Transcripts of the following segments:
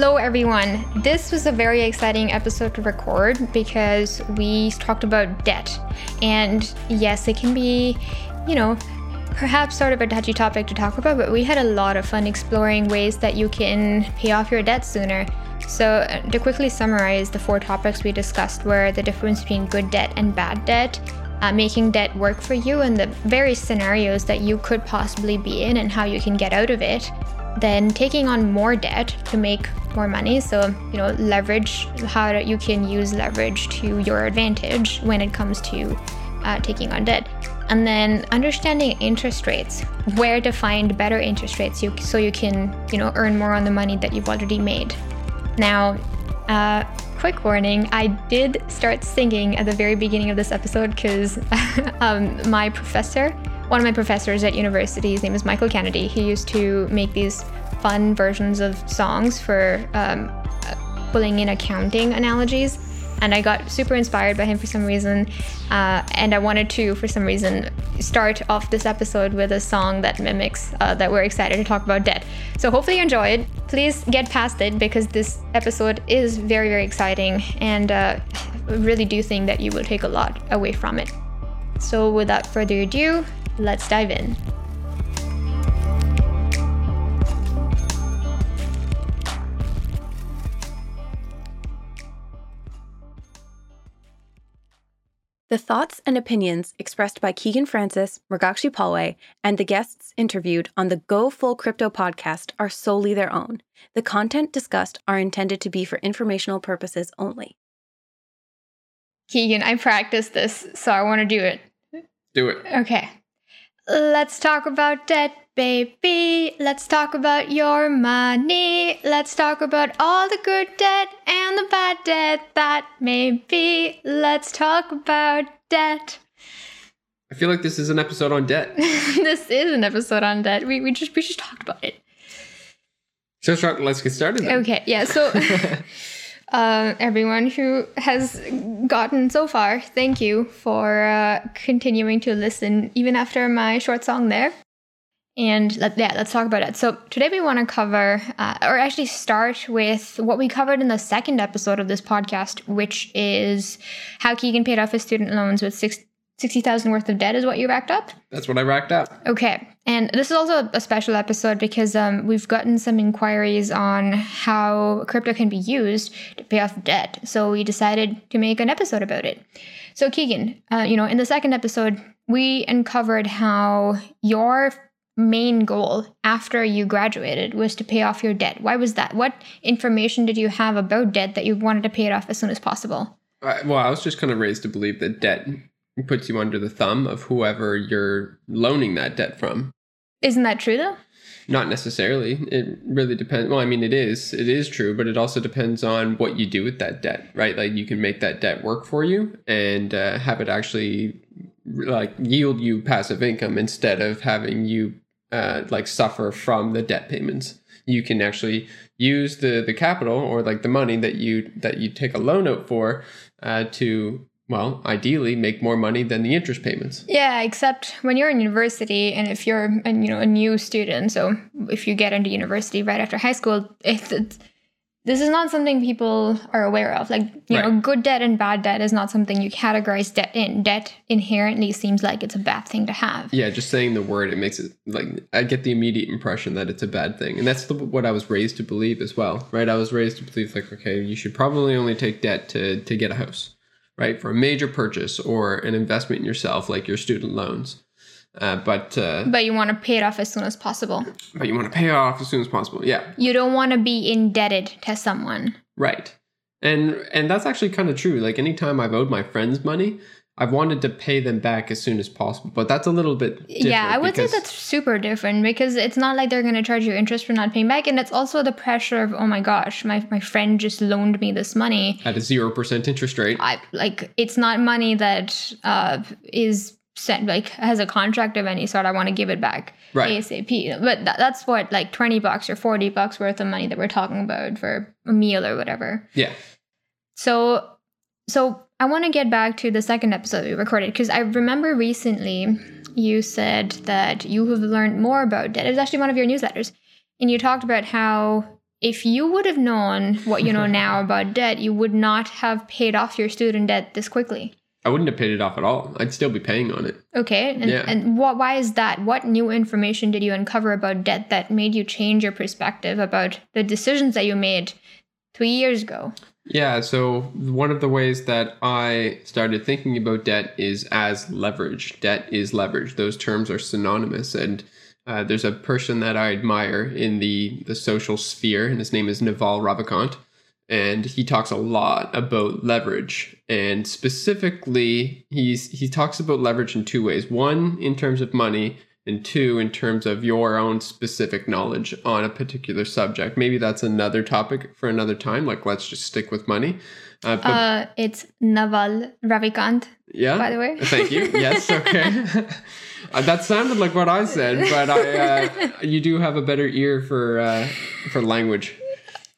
Hello, everyone. This was a very exciting episode to record because we talked about debt. And yes, it can be, you know, perhaps sort of a touchy topic to talk about, but we had a lot of fun exploring ways that you can pay off your debt sooner. So, uh, to quickly summarize, the four topics we discussed were the difference between good debt and bad debt, uh, making debt work for you, and the various scenarios that you could possibly be in and how you can get out of it. Then, taking on more debt to make more money. So, you know, leverage, how you can use leverage to your advantage when it comes to uh, taking on debt. And then understanding interest rates, where to find better interest rates you, so you can, you know, earn more on the money that you've already made. Now, uh, quick warning I did start singing at the very beginning of this episode because um, my professor, one of my professors at university, his name is Michael Kennedy, he used to make these fun versions of songs for um, pulling in accounting analogies. And I got super inspired by him for some reason. Uh, and I wanted to, for some reason, start off this episode with a song that mimics uh, that we're excited to talk about debt. So hopefully you enjoy it. Please get past it because this episode is very, very exciting. And uh, I really do think that you will take a lot away from it. So without further ado, let's dive in. The thoughts and opinions expressed by Keegan Francis, Mrugakshi Palway, and the guests interviewed on the Go Full Crypto podcast are solely their own. The content discussed are intended to be for informational purposes only. Keegan, I practiced this, so I want to do it. Do it. Okay. Let's talk about debt, baby. Let's talk about your money. Let's talk about all the good debt and the bad debt that may be. Let's talk about debt. I feel like this is an episode on debt. this is an episode on debt. We, we just we just talked about it. So let's get started. Then. Okay, yeah. So uh, everyone who has gotten so far, thank you for uh, continuing to listen, even after my short song there. And let, yeah, let's talk about it. So today we want to cover, uh, or actually start with what we covered in the second episode of this podcast, which is how Keegan paid off his student loans with six, 60,000 worth of debt is what you racked up? That's what I racked up. Okay. And this is also a special episode because um, we've gotten some inquiries on how crypto can be used to pay off debt. So we decided to make an episode about it. So, Keegan, uh, you know, in the second episode, we uncovered how your main goal after you graduated was to pay off your debt. Why was that? What information did you have about debt that you wanted to pay it off as soon as possible? Uh, well, I was just kind of raised to believe that debt puts you under the thumb of whoever you're loaning that debt from. Isn't that true though? Not necessarily. It really depends. Well, I mean, it is. It is true, but it also depends on what you do with that debt, right? Like you can make that debt work for you and uh, have it actually like yield you passive income instead of having you uh, like suffer from the debt payments. You can actually use the the capital or like the money that you that you take a loan out for uh, to well, ideally make more money than the interest payments. Yeah, except when you're in university and if you're a, you know a new student, so if you get into university right after high school, it's, it's this is not something people are aware of. Like, you right. know, good debt and bad debt is not something you categorize debt in. Debt inherently seems like it's a bad thing to have. Yeah, just saying the word, it makes it like I get the immediate impression that it's a bad thing. And that's the, what I was raised to believe as well, right? I was raised to believe, like, okay, you should probably only take debt to, to get a house right? For a major purchase or an investment in yourself, like your student loans. Uh, but uh, but you want to pay it off as soon as possible. But you want to pay it off as soon as possible. Yeah. You don't want to be indebted to someone. Right. And and that's actually kind of true. Like anytime I've owed my friends money, I've wanted to pay them back as soon as possible, but that's a little bit Yeah, I would say that's super different because it's not like they're going to charge you interest for not paying back and it's also the pressure of oh my gosh, my my friend just loaned me this money at a 0% interest rate. I like it's not money that uh is sent like has a contract of any sort. I want to give it back right. ASAP. But th- that's what like 20 bucks or 40 bucks worth of money that we're talking about for a meal or whatever. Yeah. So so I want to get back to the second episode we recorded because I remember recently you said that you have learned more about debt. It was actually one of your newsletters. And you talked about how if you would have known what you know now about debt, you would not have paid off your student debt this quickly. I wouldn't have paid it off at all. I'd still be paying on it. Okay, and, Yeah. and what? Why is that? What new information did you uncover about debt that made you change your perspective about the decisions that you made three years ago? Yeah, so one of the ways that I started thinking about debt is as leverage. Debt is leverage. Those terms are synonymous. And uh, there's a person that I admire in the, the social sphere, and his name is Naval Ravikant. And he talks a lot about leverage. And specifically, he's he talks about leverage in two ways. One, in terms of money, and two in terms of your own specific knowledge on a particular subject. Maybe that's another topic for another time like let's just stick with money. Uh, but Uh, it's Naval Ravikant. yeah? by the way. thank you. Yes okay. Uh, that sounded like what i said but i uh, you do have a better ear for uh, for language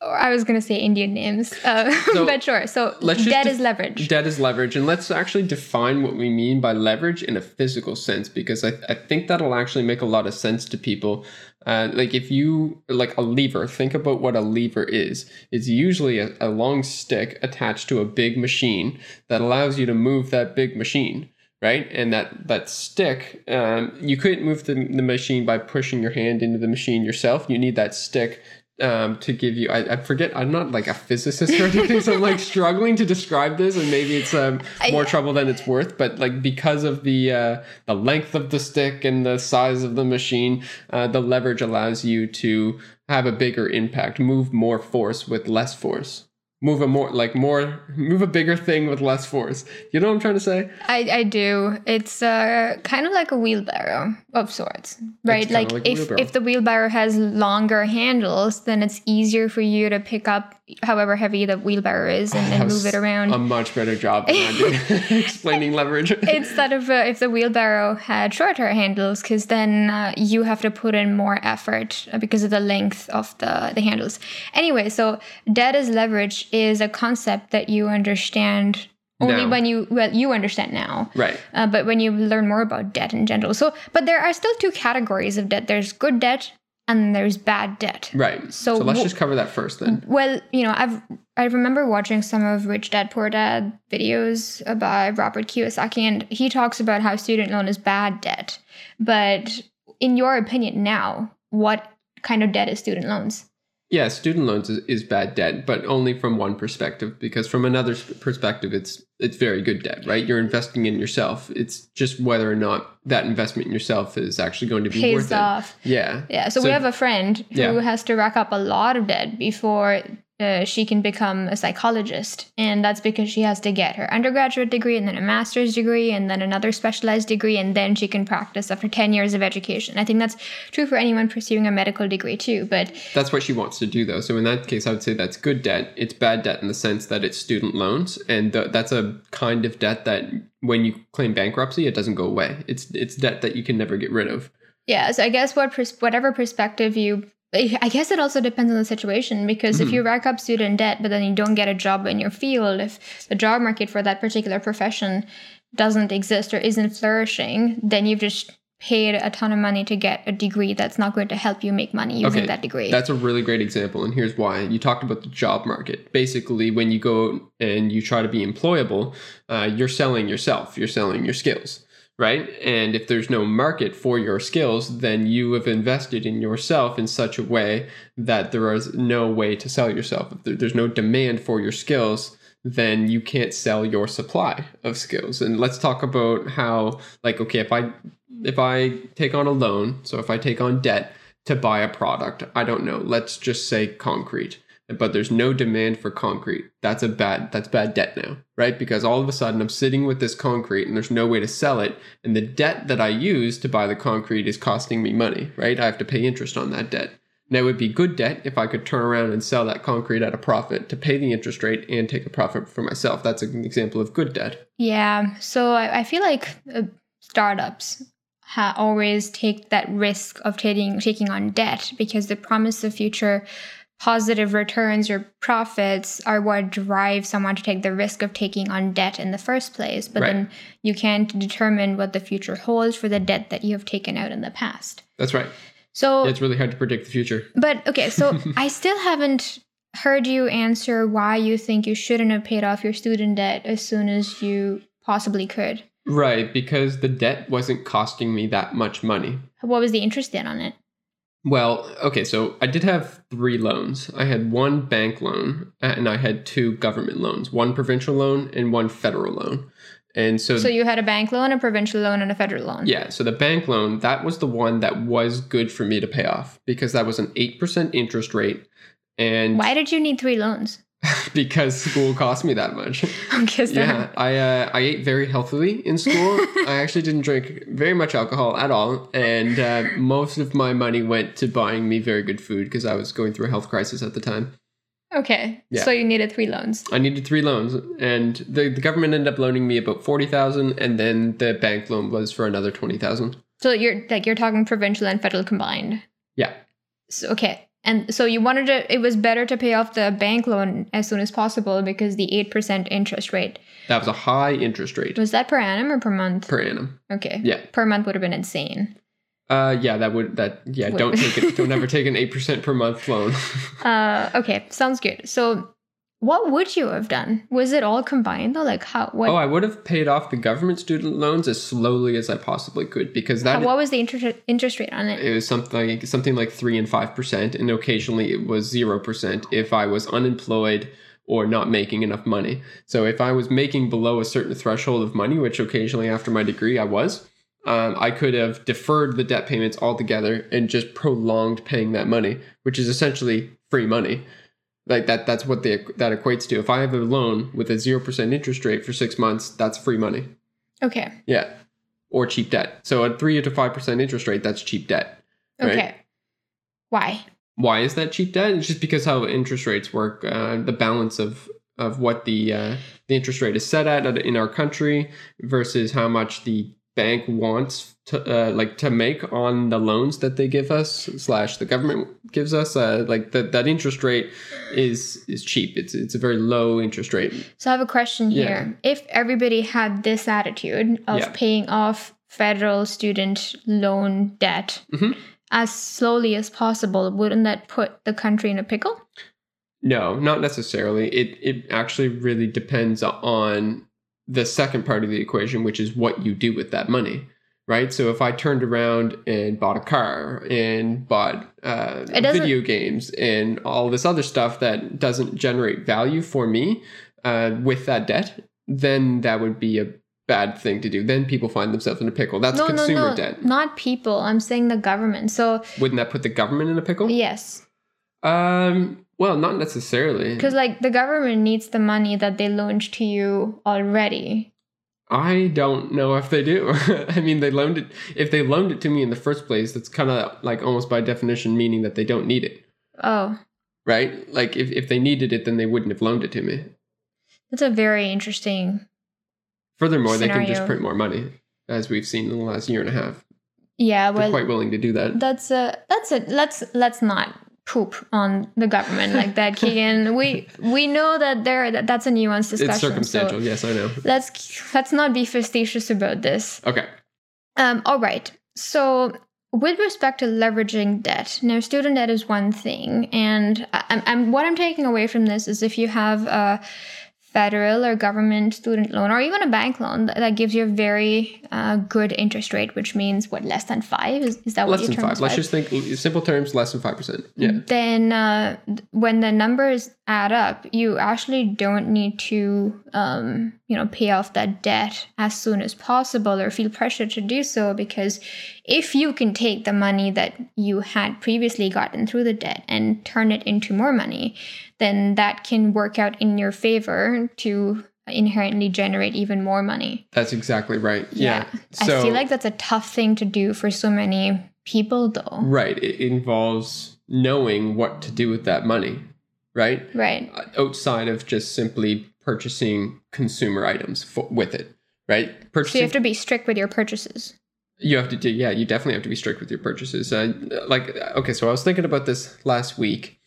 I was gonna say Indian names, uh, So, but sure. So let's debt is leverage. Debt is leverage. And let's actually define what we mean by leverage in a physical sense, because I, I think that'll actually make a lot of sense to people. Uh, like if you, like a lever, think about what a lever is. It's usually a, a long stick attached to a big machine that allows you to move that big machine. Right, and that that stick, um, you couldn't move the, the machine by pushing your hand into the machine yourself. You need that stick um, to give you. I, I forget. I'm not like a physicist or anything, so I'm like struggling to describe this, and maybe it's um, more trouble than it's worth. But like because of the uh, the length of the stick and the size of the machine, uh, the leverage allows you to have a bigger impact, move more force with less force. Move a more like more move a bigger thing with less force. You know what I'm trying to say? I, I do. It's uh, kind of like a wheelbarrow of sorts, right? Like, like if if the wheelbarrow has longer handles, then it's easier for you to pick up however heavy the wheelbarrow is and, and move it around. A much better job than I did explaining leverage. Instead of uh, if the wheelbarrow had shorter handles, because then uh, you have to put in more effort because of the length of the, the handles. Anyway, so debt as leverage is a concept that you understand only Now. when you well you understand now. right. Uh, but when you learn more about debt in general, so but there are still two categories of debt. There's good debt and there's bad debt. Right. So So, let's wh- just cover that first then. Well, you know, I've I remember watching some of Rich Dad Poor Dad videos by Robert Kiyosaki, and he talks about how student loan is bad debt. But in your opinion, now, what kind of debt is student loans? Yeah, student loans is, is bad debt, but only from one perspective. Because from another perspective, it's it's very good debt, right? You're investing in yourself. It's just whether or not that investment in yourself is actually going to be Pays worth off. it. Yeah. Yeah, so, we have a friend who Yeah. has to rack up a lot of debt before uh, she can become a psychologist. And that's because she has to get her undergraduate degree and then a master's degree and then another specialized degree, and then she can practice after 10 years of education. I think that's true for anyone pursuing a medical degree too. But That's what she wants to do, though. So in that case, I would say that's good debt. It's bad debt in the sense that it's student loans, and th- that's a kind of debt that when you claim bankruptcy, it doesn't go away. It's it's debt that you can never get rid of. yeah, so I guess what pers- whatever perspective you. I guess it also depends on the situation because if you rack up student debt, but then you don't get a job in your field, if the job market for that particular profession doesn't exist or isn't flourishing, then you've just paid a ton of money to get a degree that's not going to help you make money using Okay, that degree. That's a really great example, and here's why. You talked about the job market. Basically, when you go and you try to be employable, uh, you're selling yourself, you're selling your skills, right? And if there's no market for your skills, then you have invested in yourself in such a way that there is no way to sell yourself. If there's no demand for your skills, then you can't sell your supply of skills. And let's talk about how, like, okay, if I if I take on a loan, so if I take on debt to buy a product, I don't know, let's just say concrete, but there's no demand for concrete. That's a bad that's bad debt now, right? Because all of a sudden I'm sitting with this concrete and there's no way to sell it, and the debt that I use to buy the concrete is costing me money, right? I have to pay interest on that debt. Now it would be good debt if I could turn around and sell that concrete at a profit to pay the interest rate and take a profit for myself. That's an example of good debt. Yeah, so I, I feel like uh, startups ha- always take that risk of taking taking on debt because the promise of future positive returns or profits are what drive someone to take the risk of taking on debt in the first place. But Right. then you can't determine what the future holds for the debt that you have taken out in the past. That's right. So, It's really hard to predict the future. but okay, so I still haven't heard you answer why you think you shouldn't have paid off your student debt as soon as you possibly could. Right, because the debt wasn't costing me that much money. What was the interest rate on it? Well, okay, so I did have three loans. I had one bank loan uh, and I had two government loans, one provincial loan and one federal loan. And so, So you had a bank loan, a provincial loan, and a federal loan. yeah, so the bank loan, that was the one that was good for me to pay off because that was an 8% interest rate. And Why did you need three loans? because school cost me that much. Because Yeah, I uh, I ate very healthily in school. I actually didn't drink very much alcohol at all, and uh, most of my money went to buying me very good food because I was going through a health crisis at the time. Okay. Yeah. So you needed three loans. I needed three loans, and the, the government ended up loaning me about forty thousand, and then the bank loan was for another twenty thousand. So you're like you're talking provincial and federal combined. Yeah, So, okay. And so you wanted to it was better to pay off the bank loan as soon as possible because the 8% interest rate. that was a high interest rate Was that per annum or per month? per annum. okay. Yeah. Per month would have been insane. Uh, yeah, that would that yeah. Would- Don't take it. Don't ever take an eight percent per month loan. Uh okay, sounds good. So what would you have done? Was it all combined though? Like how what oh, I would have paid off the government student loans as slowly as I possibly could because that how- what was the interest interest rate on it? it was something like something like three and five percent, and occasionally it was zero percent if I was unemployed or not making enough money. So if I was making below a certain threshold of money, which occasionally after my degree I was, um, I could have deferred the debt payments altogether and just prolonged paying that money, which is essentially free money. Like that that's what they, that equates to. If I have a loan with a zero percent interest rate for six months, that's free money. Okay. Yeah. Or cheap debt. So at three to five percent interest rate, that's cheap debt. Right. Okay. Why? Why is that cheap debt? It's just because how interest rates work. Uh, the balance of of what the uh, the interest rate is set at in our country versus how much the bank wants to uh, like to make on the loans that they give us slash the government gives us. Uh, like that that interest rate is is cheap. It's it's a very low interest rate. So I have a question Yeah. here. If everybody had this attitude of Yeah. paying off federal student loan debt Mhm. as slowly as possible, wouldn't that put the country in a pickle? No, not necessarily. It it actually really depends on the second part of the equation, which is what you do with that money, right? So if I turned around and bought a car and bought uh, video games and all this other stuff that doesn't generate value for me uh, with that debt, then that would be a bad thing to do. Then people find themselves in a pickle. That's no, no, consumer no, debt. not people. I'm saying the government. So Wouldn't that put the government in a pickle? yes, Um. Well, not necessarily. because like the government needs the money that they loaned to you already. I don't know if they do. I mean, they loaned it. If they loaned it to me in the first place, that's kind of like almost by definition meaning that they don't need it, Oh, right? Like if, if they needed it, then they wouldn't have loaned it to me. that's a very interesting. Furthermore, they can just print more money, as we've seen in the last year and a half. Yeah, well, They're quite willing to do that. that's a that's a let's let's not poop on the government like that, Keegan. we we know that there that, that's a nuanced discussion. It's circumstantial. So yes, I know. let's let's not be facetious about this. Okay. Um, all right. So, with respect to leveraging debt, now student debt is one thing, and I, I'm, I'm what I'm taking away from this is if you have a federal or government student loan or even a bank loan that, that gives you a very uh, good interest rate, which means what less than five is, is that what you mean? Less you than term five. Let's just think simple terms. Less than five percent. Yeah. then uh, when the numbers add up, you actually don't need to, um, you know, pay off that debt as soon as possible or feel pressure to do so because if you can take the money that you had previously gotten through the debt and turn it into more money, then that can work out in your favor to inherently generate even more money. That's exactly right. Yeah. So I feel like that's a tough thing to do for so many people, though. right. It involves knowing what to do with that money. Right. Right. Uh, outside of just simply purchasing consumer items for, with it, right? So you have to be strict with your purchases. You have to do, yeah, you definitely have to be strict with your purchases. Uh, like, okay, so I was thinking about this last week,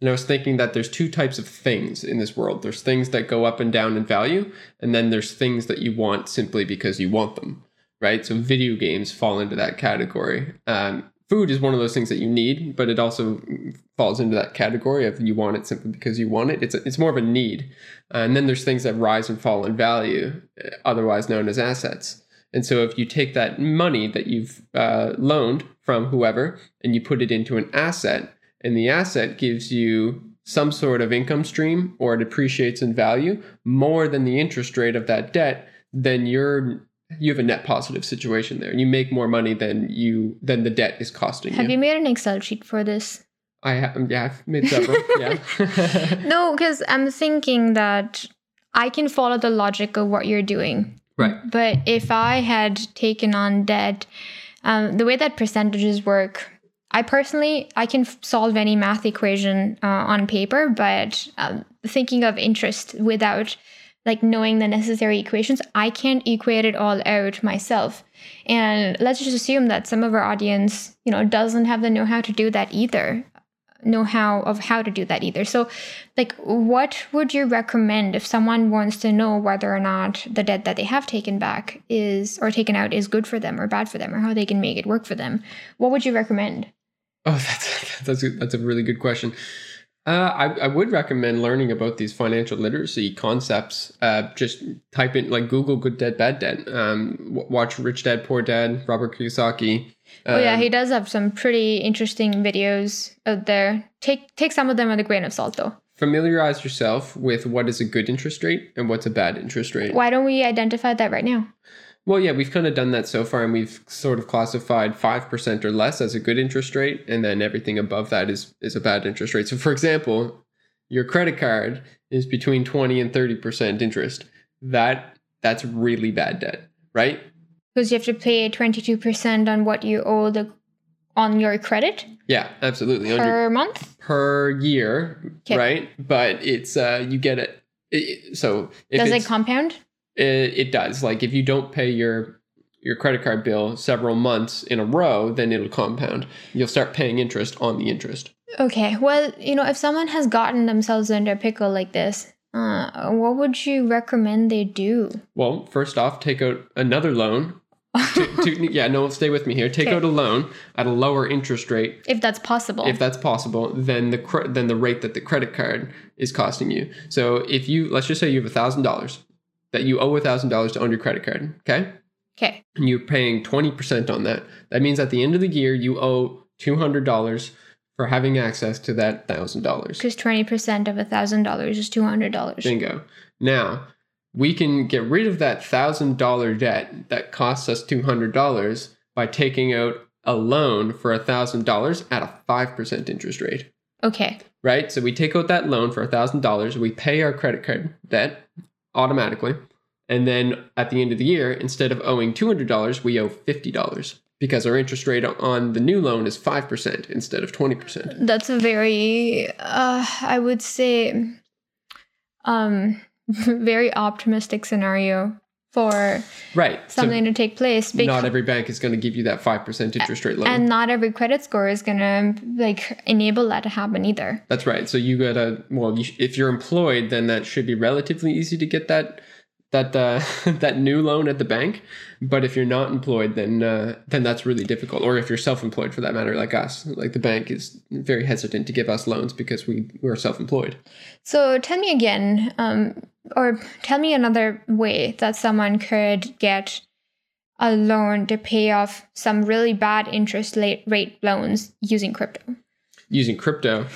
and I was thinking that there's two types of things in this world. There's things that go up and down in value, and then there's things that you want simply because you want them, right? So video games fall into that category. Um, food is one of those things that you need, but it also falls into that category of you want it simply because you want it. It's a, it's more of a need, uh, and then there's things that rise and fall in value, otherwise known as assets. And so if you take that money that you've uh, loaned from whoever and you put it into an asset, and the asset gives you some sort of income stream or it appreciates in value more than the interest rate of that debt, then you're you have a net positive situation there. You make more money than you than the debt is costing Have you. Have you made an Excel sheet for this? I have yeah, I've made several. yeah. No, because I'm thinking that I can follow the logic of what you're doing. Right. But if I had taken on debt, um, the way that percentages work, I personally I can solve any math equation uh, on paper, but um, thinking of interest without like knowing the necessary equations, I can't equate it all out myself. And let's just assume that some of our audience, you know, doesn't have the know-how to do that either know-how of how to do that either. So, like, what would you recommend if someone wants to know whether or not the debt that they have taken back is or taken out is good for them or bad for them, or how they can make it work for them? What would you recommend? Oh, that's that's a, that's a really good question. Uh, I, I would recommend learning about these financial literacy concepts. Uh, just type in like Google "good debt, bad debt." Um, watch "Rich Dad, Poor Dad," Robert Kiyosaki. Oh yeah, Um, he does have some pretty interesting videos out there. Take take some of them with a grain of salt, though. familiarize yourself with what is a good interest rate and what's a bad interest rate. Why don't we identify that right now? Well, yeah, we've kind of done that so far, and we've sort of classified five percent or less as a good interest rate, and then everything above that is is a bad interest rate. So, for example, your credit card is between twenty and thirty percent interest. That that's really bad debt, right? Because you have to pay twenty two percent on what you owe the on your credit Yeah, absolutely. On your- per month. per year, right? But it's uh, you get it. it so if Does it compound? it, it does. Like if you don't pay your your credit card bill several months in a row, then it'll compound. You'll start paying interest on the interest. Okay, well, you know, if someone has gotten themselves into a pickle like this, uh, what would you recommend they do? Well, first off, take out another loan. To, to, yeah, no, stay with me here. Take Okay. out a loan at a lower interest rate if that's possible. if that's possible then the cre- than the rate that the credit card is costing you. So if you let's just say you have a thousand dollars that you owe a thousand dollars to own your credit card, okay? okay, and you're paying 20% on that. That means at the end of the year, you owe $200 for having access to that $1,000. because 20% of a $1,000 is $200. Bingo. Now, we can get rid of that $1,000 debt that costs us $200 by taking out a loan for a $1,000 at a 5% interest rate, Okay, right? So we take out that loan for a $1,000, we pay our credit card debt automatically. And then at the end of the year, instead of owing $200, we owe $50 because our interest rate on the new loan is 5% instead of 20%. that's a very, uh, I would say, um, very optimistic scenario for Right. So something to take place. bec- not every bank is going to give you that 5% interest rate loan. and not every credit score is gonna like enable that to happen either. That's right. So you gotta well, you, if you're employed, then that should be relatively easy to get that that uh, that new loan at the bank. But if you're not employed, then uh, then that's really difficult. Or if you're self-employed, for that matter, like us, like the bank is very hesitant to give us loans because we we're self-employed. So tell me again, um, or tell me another way that someone could get a loan to pay off some really bad interest rate loans using crypto. using crypto.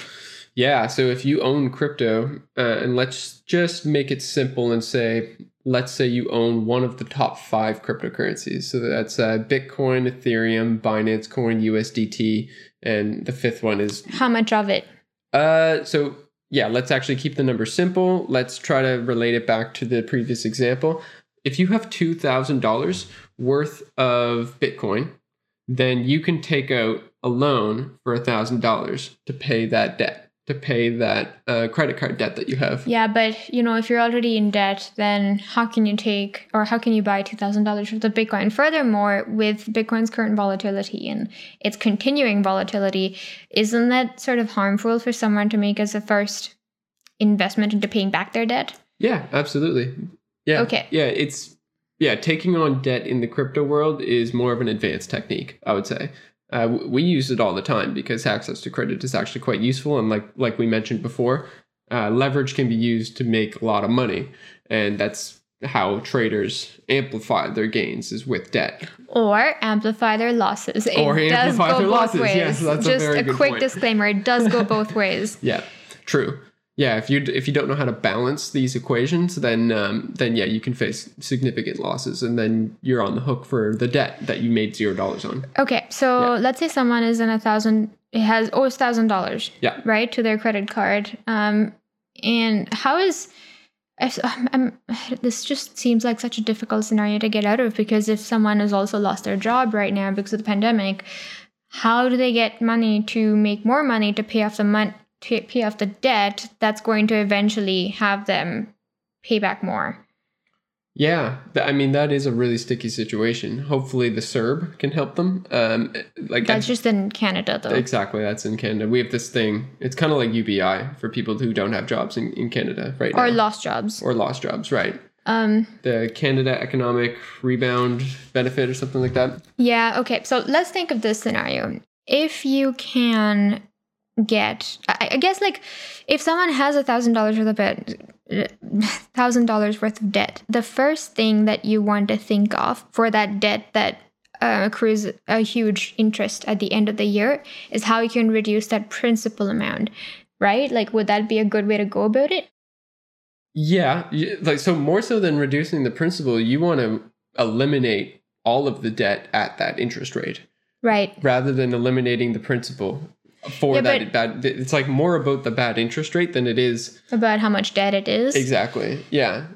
Yeah, so if you own crypto, uh, and let's just make it simple and say, let's say you own one of the top five cryptocurrencies. So that's uh, Bitcoin, Ethereum, Binance Coin, USDT, and the fifth one is. How much of it? Uh, so yeah, let's actually keep the number simple. Let's try to relate it back to the previous example. If you have two thousand dollars worth of Bitcoin, then you can take out a loan for thousand dollars to pay that debt, to pay that uh, credit card debt that you have. Yeah, but you know, if you're already in debt, then how can you take or how can you buy two thousand dollars worth of Bitcoin? Furthermore, with Bitcoin's current volatility and its continuing volatility, isn't that sort of harmful for someone to make as a first investment into paying back their debt? Yeah, absolutely. Yeah. Okay. Yeah, it's yeah, taking on debt in the crypto world is more of an advanced technique, I would say. Uh, we use it all the time because access to credit is actually quite useful, and like like we mentioned before, uh, leverage can be used to make a lot of money, and that's how traders amplify their gains is with debt. Or amplify their losses. It Or does amplify go their both losses. ways. Yes, that's a Just a good quick point. disclaimer: it does go both ways. Yeah, true. Yeah, if you if you don't know how to balance these equations, then um, then yeah, you can face significant losses, and then you're on the hook for the debt that you made zero dollars on. Okay, so Yeah. let's say someone is in a thousand, it has owes thousand dollars, Yeah. right, to their credit card. Um, and how is if, um, um, this just seems like such a difficult scenario to get out of because if someone has also lost their job right now because of the pandemic, how do they get money to make more money to pay off the mon- to pay off the debt that's going to eventually have them pay back more? Yeah, I mean that is a really sticky situation. Hopefully, the CERB can help them. Um, like That's just in Canada, though. exactly that's in Canada. We have this thing. It's kind of like UBI for people who don't have jobs in, in Canada right or now, lost jobs. or lost jobs. Right, Um, the Canada Economic Rebound Benefit or something like that. Yeah, okay. So let's think of this scenario. If you can get, I, I guess, like, if someone has a thousand dollars worth of debt, thousand dollars worth of debt, the first thing that you want to think of for that debt that uh, accrues a huge interest at the end of the year is how you can reduce that principal amount, right? Like, would that be a good way to go about it? Yeah, like so more so than reducing the principal, you want to eliminate all of the debt at that interest rate Right. rather than eliminating the principal for Yeah, that bad. It's like more about the bad interest rate than it is About how much debt it is. exactly. Yeah,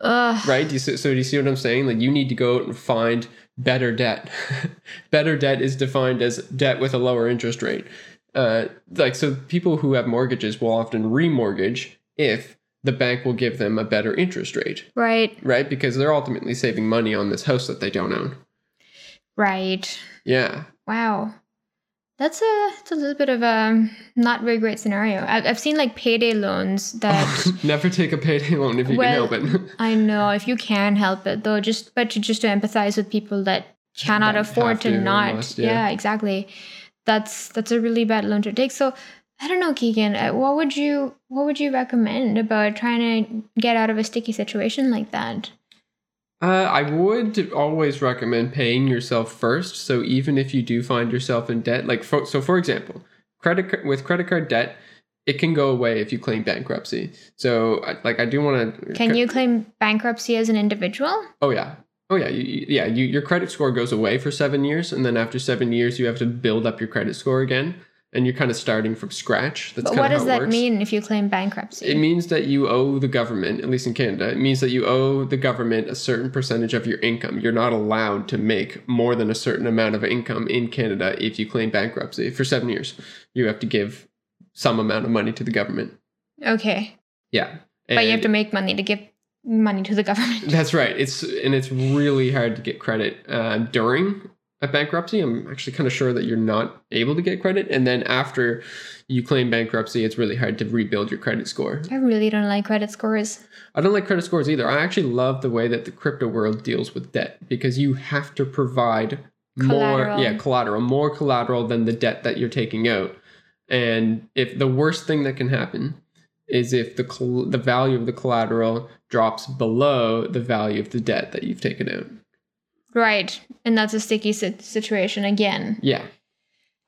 Ugh. right. Do you, so do you see what I'm saying? Like you need to go out and find better debt. better debt is defined as debt with a lower interest rate. Uh, like so, people who have mortgages will often remortgage if the bank will give them a better interest rate. Right. right? Because they're ultimately saving money on this house that they don't own. Right. Yeah. Wow. That's a it's a little bit of a not very great scenario. I've, I've seen like payday loans that Never take a payday loan if you Well, can help it. I know if you can help it though, just but to, just to empathize with people that cannot That afford to, to not. must, yeah. yeah. exactly. That's that's a really bad loan to take. So I don't know, Keegan. uh, What would you what would you recommend about trying to get out of a sticky situation like that? Uh, I would always recommend paying yourself first. So even if you do find yourself in debt, like for, so, for example, credit with credit card debt, it can go away if you claim bankruptcy. So, like, I do want to. Can you claim bankruptcy as an individual? Oh yeah. Oh yeah, you, yeah. You, your credit score goes away for seven years, and then after seven years, you have to build up your credit score again, and you're kind of starting from scratch. That's But what does that works. mean if you claim bankruptcy? It means that you owe the government, at least in Canada, it means that you owe the government a certain percentage of your income. You're not allowed to make more than a certain amount of income in Canada if you claim bankruptcy for seven years. You have to give some amount of money to the government. okay. Yeah. But you have to make money to give money to the government. That's right. It's and it's really hard to get credit uh, during a bankruptcy. I'm actually kind of sure that you're not able to get credit, and then after you claim bankruptcy, it's really hard to rebuild your credit score. I really don't like credit scores. I don't like credit scores either. I actually love the way that the crypto world deals with debt because you have to provide Collateral. more, yeah, collateral, more collateral than the debt that you're taking out. And if the worst thing that can happen is if the the value of the collateral drops below the value of the debt that you've taken out. Right. And that's a sticky si- situation again. Yeah.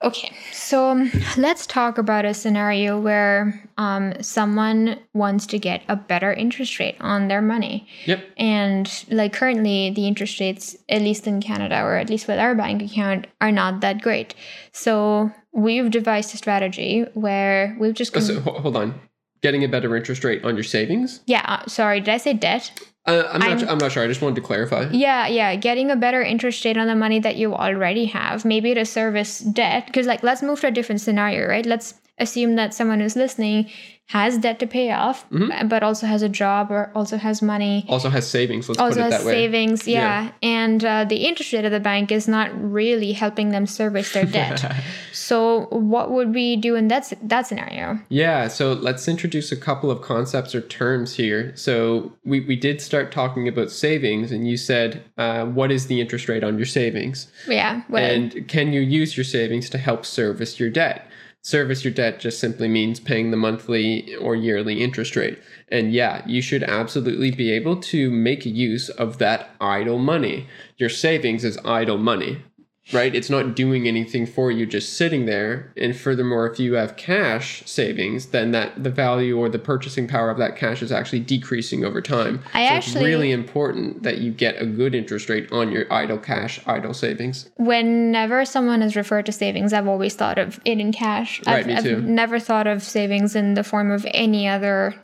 Okay. So um, let's talk about a scenario where um, someone wants to get a better interest rate on their money. Yep. And like currently, the interest rates, at least in Canada or at least with our bank account, are not that great. So we've devised a strategy where we've just. Oh, so, hold on. Getting a better interest rate on your savings? yeah. uh, sorry. Did I say debt? Uh, I'm not. I'm- I'm, not sure. I just wanted to clarify. Yeah, yeah, getting a better interest rate on the money that you already have, maybe to service debt. Because, like, let's move to a different scenario, right? Let's assume that someone who's listening has debt to pay off, Mhm. but also has a job or also has money, Also has savings. Let's also put it has that way. savings. Yeah. Yeah. And uh, the interest rate of the bank is not really helping them service their debt. so, what would we do in that, that scenario? Yeah, so let's introduce a couple of concepts or terms here. So we, we did start talking about savings, and you said, uh, what is the interest rate on your savings? Yeah. Well, And can you use your savings to help service your debt? Service your debt just simply means paying the monthly or yearly interest rate. And yeah, you should absolutely be able to make use of that idle money. Your savings is idle money, right? It's not doing anything for you, just sitting there. And furthermore, if you have cash savings, then that the value or the purchasing power of that cash is actually decreasing over time. I so actually- it's really important that you get a good interest rate on your idle cash, idle savings. whenever someone has referred to savings, I've always thought of it in cash. Right, I've, me I've too. never thought of savings in the form of any other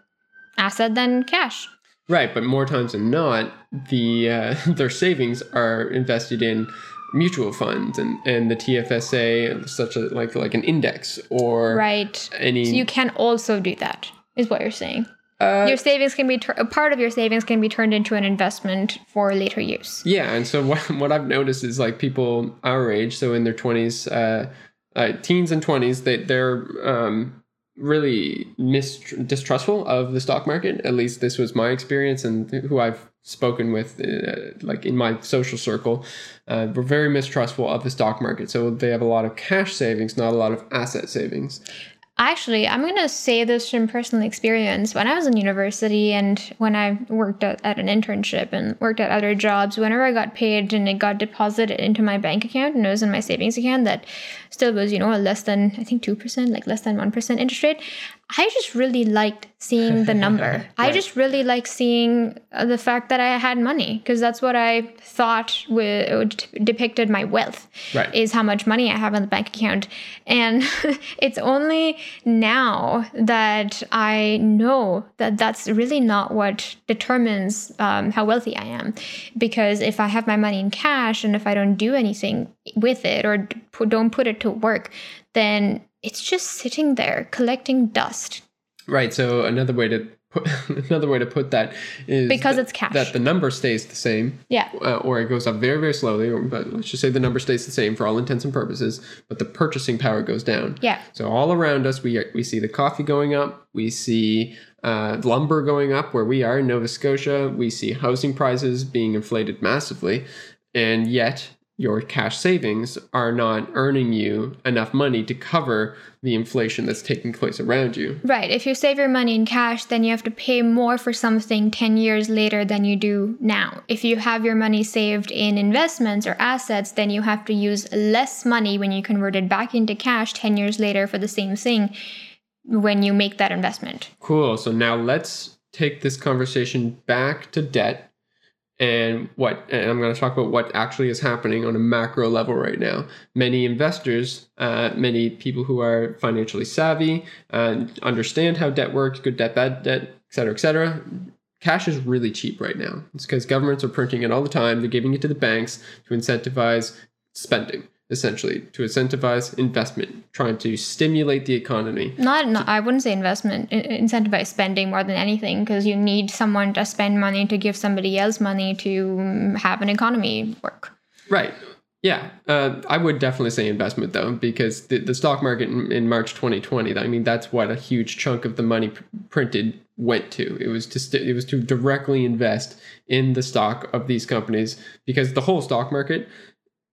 asset than cash. Right, but more times than not, the uh, their savings are invested in mutual funds and, and the TFSA, such a, like like an index or Right. any. So you can also do that, is what you're saying. uh, your savings can be tur- a part of your savings can be turned into an investment for later use. yeah, and so what what I've noticed is like people our age, so in their twenties, uh, uh, teens and twenties, they they're um, really mist- distrustful of the stock market. At least this was my experience, and who I've spoken with, uh, like in my social circle, uh, were very mistrustful of the stock market. So they have a lot of cash savings, not a lot of asset savings. Actually, I'm going to say this from personal experience. When I was in university and when I worked at, at an internship and worked at other jobs, whenever I got paid and it got deposited into my bank account and it was in my savings account that still was, you know, less than, I think 2%, like less than 1% interest rate, I just really liked seeing the number. I just really liked seeing uh, the fact that I had money because that's what I thought w- depicted my wealth Right. is how much money I have in the bank account. And it's only now that I know that that's really not what determines um, how wealthy I am. Because if I have my money in cash and if I don't do anything with it or don't put it to work, then it's just sitting there collecting dust Right. So another way to put another way to put that is because that, it's cash. that the number stays the same. yeah. uh, or it goes up very very slowly or, but let's just say the number stays the same for all intents and purposes but the purchasing power goes down Yeah. so all around us we we see the coffee going up we see uh, lumber going up where we are in nova scotia we see housing prices being inflated massively and yet your cash savings are not earning you enough money to cover the inflation that's taking place around you Right. If you save your money in cash, then you have to pay more for something 10 years later than you do now. If you have your money saved in investments or assets, then you have to use less money when you convert it back into cash 10 years later for the same thing when you make that investment. Cool. So now let's take this conversation back to debt and what and I'm going to talk about what actually is happening on a macro level right now. Many investors, uh, many people who are financially savvy and understand how debt works, good debt, bad debt, et cetera, et cetera. Cash is really cheap right now. It's because governments are printing it all the time. They're giving it to the banks to incentivize spending, essentially, to incentivize investment, trying to stimulate the economy. Not, not I wouldn't say investment, incentivize spending more than anything because you need someone to spend money to give somebody else money to mm, have an economy work. Right. Yeah. Uh, I would definitely say investment though, because the, the stock market in, in March 2020, I mean, that's what a huge chunk of the money pr- printed went to. It was to st- it was to directly invest in the stock of these companies because the whole stock market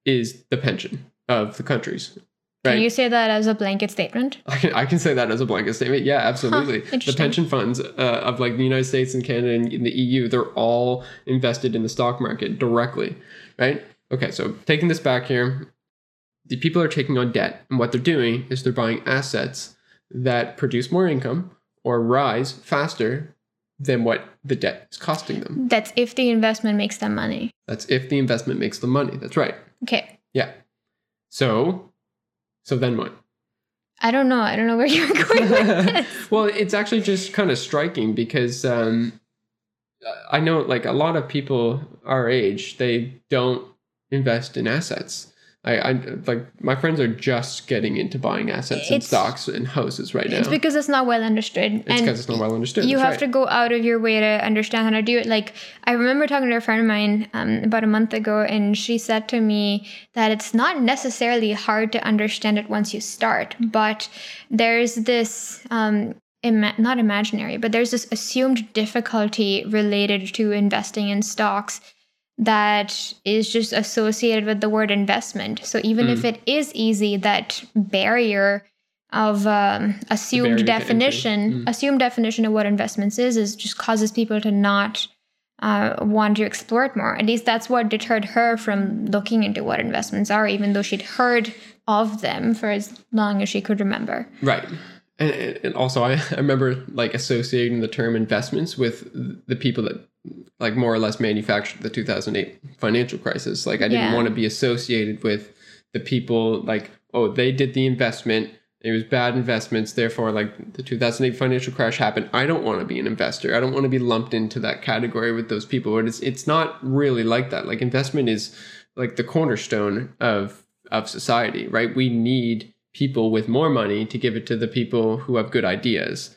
is the pension of the countries. Right. Can you say that as a blanket statement? I can, I can say that as a blanket statement. Yeah, absolutely. the pension funds uh, of like the United States and Canada and the EU, they're all invested in the stock market directly, right? Okay, so taking this back here, the people are taking on debt, and what they're doing is they're buying assets that produce more income or rise faster than what the debt is costing them. That's if the investment makes them money. That's if the investment makes them money. That's right. Okay. Yeah. So, so then what? I don't know. I don't know where you're going with this. well, it's actually just kind of striking because um, I know like a lot of people our age, they don't invest in assets. I, I like my friends are just getting into buying assets and stocks and houses right now. It's because it's not well understood. It's because it's not well understood. you that's have right. to go out of your way to understand how to do it. Like I remember talking to a friend of mine um, about a month ago, and she said to me that it's not necessarily hard to understand it once you start, but there's this. Um, Ima- not imaginary, but there's this assumed difficulty related to investing in stocks that is just associated with the word investment. So even if it is easy, that barrier of um, assumed definition. Mm. assumed definition of what investments is, is just causes people to not uh, want to explore it more. At least that's what deterred her from looking into what investments are, even though she'd heard of them for as long as she could remember. Right. And, and also, I, I remember like associating the term investments with the people that like more or less manufactured the 2008 financial crisis. Like, I didn't Yeah. want to be associated with the people like, oh, they did the investment. It was bad investments. Therefore, like the 2008 financial crash happened. I don't want to be an investor. I don't want to be lumped into that category with those people. But it's it's not really like that. Like investment is like the cornerstone of of society, right? We need people with more money to give it to the people who have good ideas.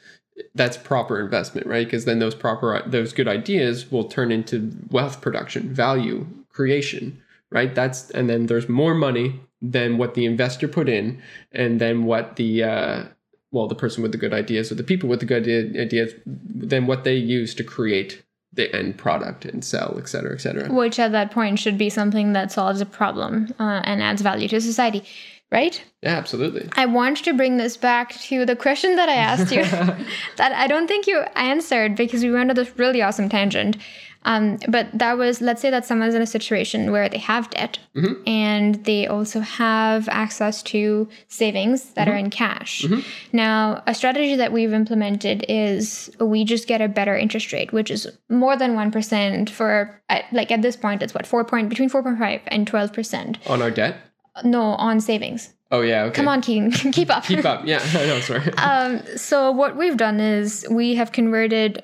That's proper investment, right? Because then those proper those good ideas will turn into wealth production, value creation, right? That's and then there's more money than what the investor put in, and then what the uh, well, the person with the good ideas or the people with the good ideas, than what they use to create the end product and sell, et cetera, et cetera. Which at that point should be something that solves a problem uh, and adds value to society, right? Yeah, absolutely. I want to bring this back to the question that I asked you that I don't think you answered because we went on this really awesome tangent. Um, but that was, let's say that someone's in a situation where they have debt Mhm. and they also have access to savings that are in cash. Mhm. Now, a strategy that we've implemented is we just get a better interest rate, which is more than 1% for, uh, like at this point, it's what, 4 point, between 4.5 and 12%. On our debt. No, on savings. Oh yeah. Okay. Come on, Keaton, keep up. Keep up. Yeah. Know. Sorry. um, so what we've done is we have converted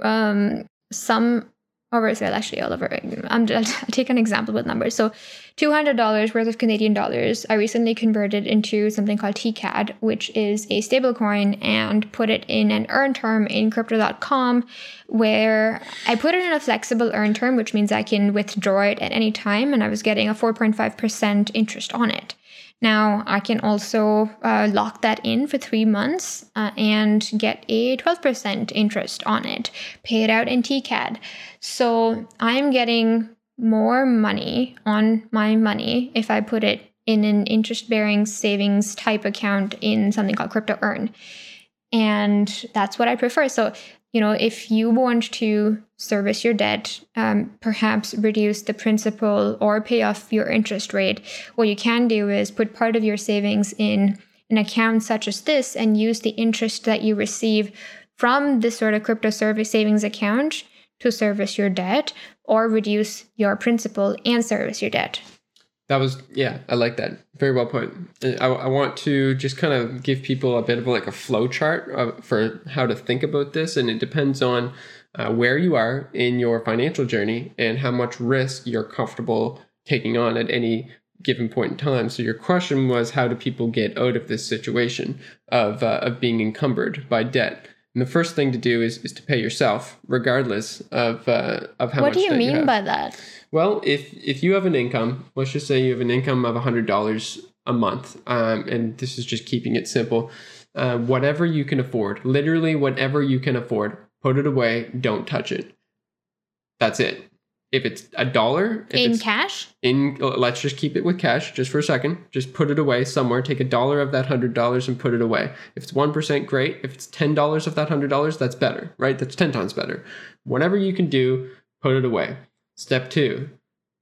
um, some over well, actually all over. I'm, I'll take an example with numbers. So, two hundred dollars worth of Canadian dollars. I recently converted into something called TCAD, which is a stablecoin, and put it in an earn term in Crypto.com, where I put it in a flexible earn term, which means I can withdraw it at any time, and I was getting a four point five percent interest on it. Now, I can also uh, lock that in for three months uh, and get a 12% interest on it, pay it out in TCAD. So I'm getting more money on my money if I put it in an interest bearing savings type account in something called Crypto Earn. And that's what I prefer. So, you know, if you want to service your debt, um, perhaps reduce the principal or pay off your interest rate, what you can do is put part of your savings in an account such as this and use the interest that you receive from this sort of crypto service savings account to service your debt or reduce your principal and service your debt. That was yeah, I like that. Very well put. I, I want to just kind of give people a bit of like a flow chart of, for how to think about this, and it depends on uh, where you are in your financial journey and how much risk you're comfortable taking on at any given point in time. So your question was, how do people get out of this situation of uh, of being encumbered by debt? And the first thing to do is, is to pay yourself, regardless of uh, of how much. what much. do you mean have. by that? Well, if if you have an income, let's just say you have an income of hundred dollars a month, um, and this is just keeping it simple. Uh, whatever you can afford, literally whatever you can afford, put it away. Don't touch it. That's it. If it's a dollar, In cash? in, let's just keep it with cash just for a second. Just put it away somewhere. Take a dollar of that hundred dollars and put it away. If it's one percent, great. If it's ten dollars of that hundred dollars, that's better, right? That's ten times better. Whatever you can do, put it away. Step two,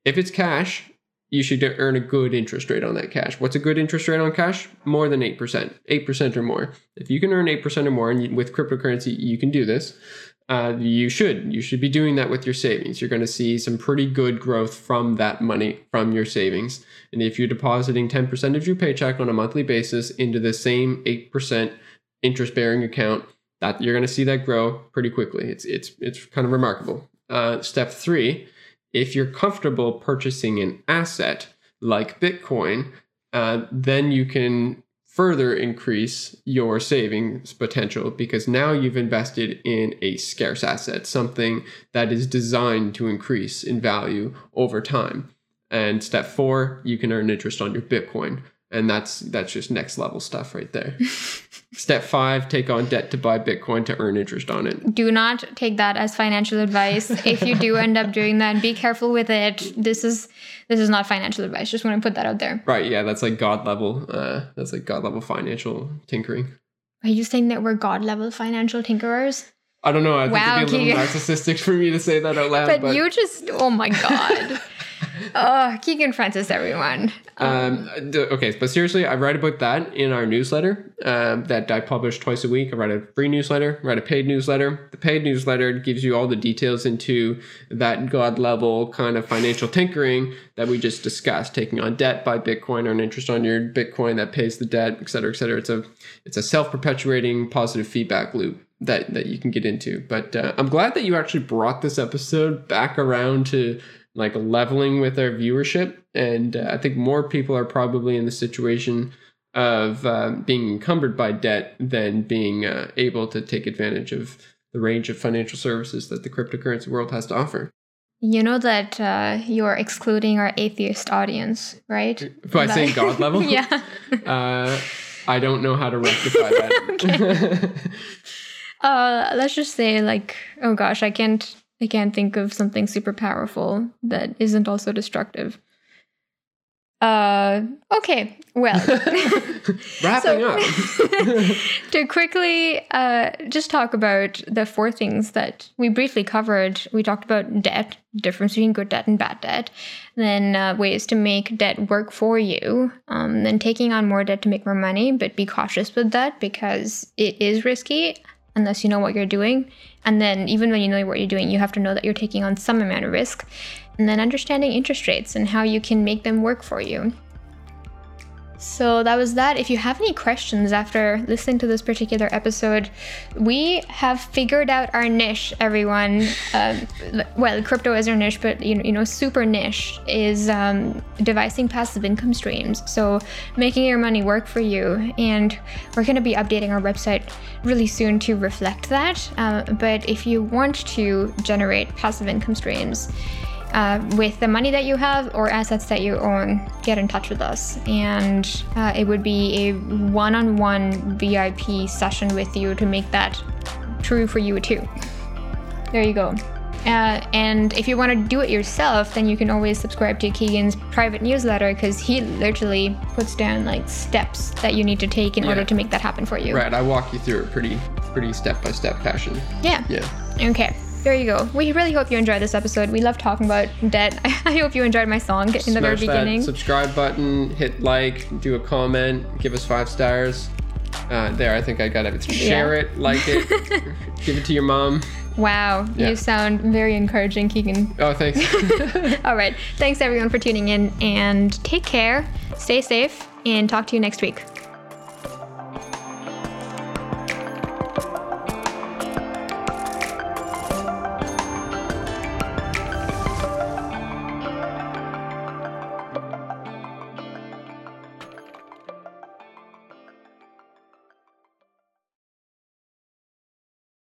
if it's cash, you should earn a good interest rate on that cash. What's a good interest rate on cash? More than 8%, 8% or more. If you can earn 8% or more, and with cryptocurrency, you can do this, uh, you should. You should be doing that with your savings. You're going to see some pretty good growth from that money, from your savings. And if you're depositing 10% of your paycheck on a monthly basis into the same 8% interest bearing account, that you're going to see that grow pretty quickly. It's, it's, it's kind of remarkable. Uh, step three, if you're comfortable purchasing an asset, like Bitcoin, uh, then you can further increase your savings potential because now you've invested in a scarce asset, something that is designed to increase in value over time. And step four, you can earn interest on your Bitcoin. And that's that's just next level stuff right there. Step five, take on debt to buy Bitcoin to earn interest on it. Do not take that as financial advice. if you do end up doing that, be careful with it. This is this is not financial advice. Just want to put that out there. Right, yeah, that's like god level. Uh that's like god level financial tinkering. Are you saying that we're god level financial tinkerers? I don't know. I Wow, think it'd be a little narcissistic for me to say that out loud. But, But, you just oh my god. oh, Keegan Francis, everyone. Um, d- okay, but seriously, I write about that in our newsletter um, that I publish twice a week. I write a free newsletter, write a paid newsletter. The paid newsletter gives you all the details into that god level kind of financial tinkering that we just discussed, taking on debt, buy Bitcoin, or an interest on your Bitcoin that pays the debt, et cetera, et cetera. It's a it's a self perpetuating positive feedback loop that that you can get into. But uh, I'm glad that you actually brought this episode back around to like leveling with our viewership. And uh, I think more people are probably in the situation of um, being encumbered by debt than being uh, able to take advantage of the range of financial services that the cryptocurrency world has to offer. You know that uh, you're excluding our atheist audience, right? By That- saying God level? yeah. Uh, I don't know how to rectify that. Uh, let's just say like, oh gosh, I can't, I can't think of something super powerful that isn't also destructive. Uh, okay. Well, Wrapping up. to quickly uh, just talk about the four things that we briefly covered. We talked about debt, difference between good debt and bad debt, then uh, ways to make debt work for you, um, then taking on more debt to make more money, but be cautious with that because it is risky unless you know what you're doing. And then, even when you know what you're doing, you have to know that you're taking on some amount of risk. And then, understanding interest rates and how you can make them work for you. So that was that. If you have any questions after listening to this particular episode, we have figured out our niche, everyone. Um, well, crypto is our niche, but you know, you know super niche is um, devising passive income streams. So making your money work for you. And we're going to be updating our website really soon to reflect that. Uh, but if you want to generate passive income streams, uh, with the money that you have or assets that you own, get in touch with us. And uh, it would be a one on one VIP session with you to make that true for you too. There you go. Uh, and if you want to do it yourself, then you can always subscribe to Keegan's private newsletter because he literally puts down like steps that you need to take in Yeah. order to make that happen for you. right, I walk you through it pretty, pretty step by step fashion. Yeah. Yeah. Okay. There you go. We really hope you enjoyed this episode. We love talking about debt. I hope you enjoyed my song in the very Smash that beginning. subscribe button, hit like, do a comment, give us five stars. Uh, there, I think I got it. Share it, like it, give it to your mom. Wow, Yeah. you sound very encouraging, Keegan. Oh, thanks. All right. Thanks everyone for tuning in and take care, stay safe, and talk to you next week.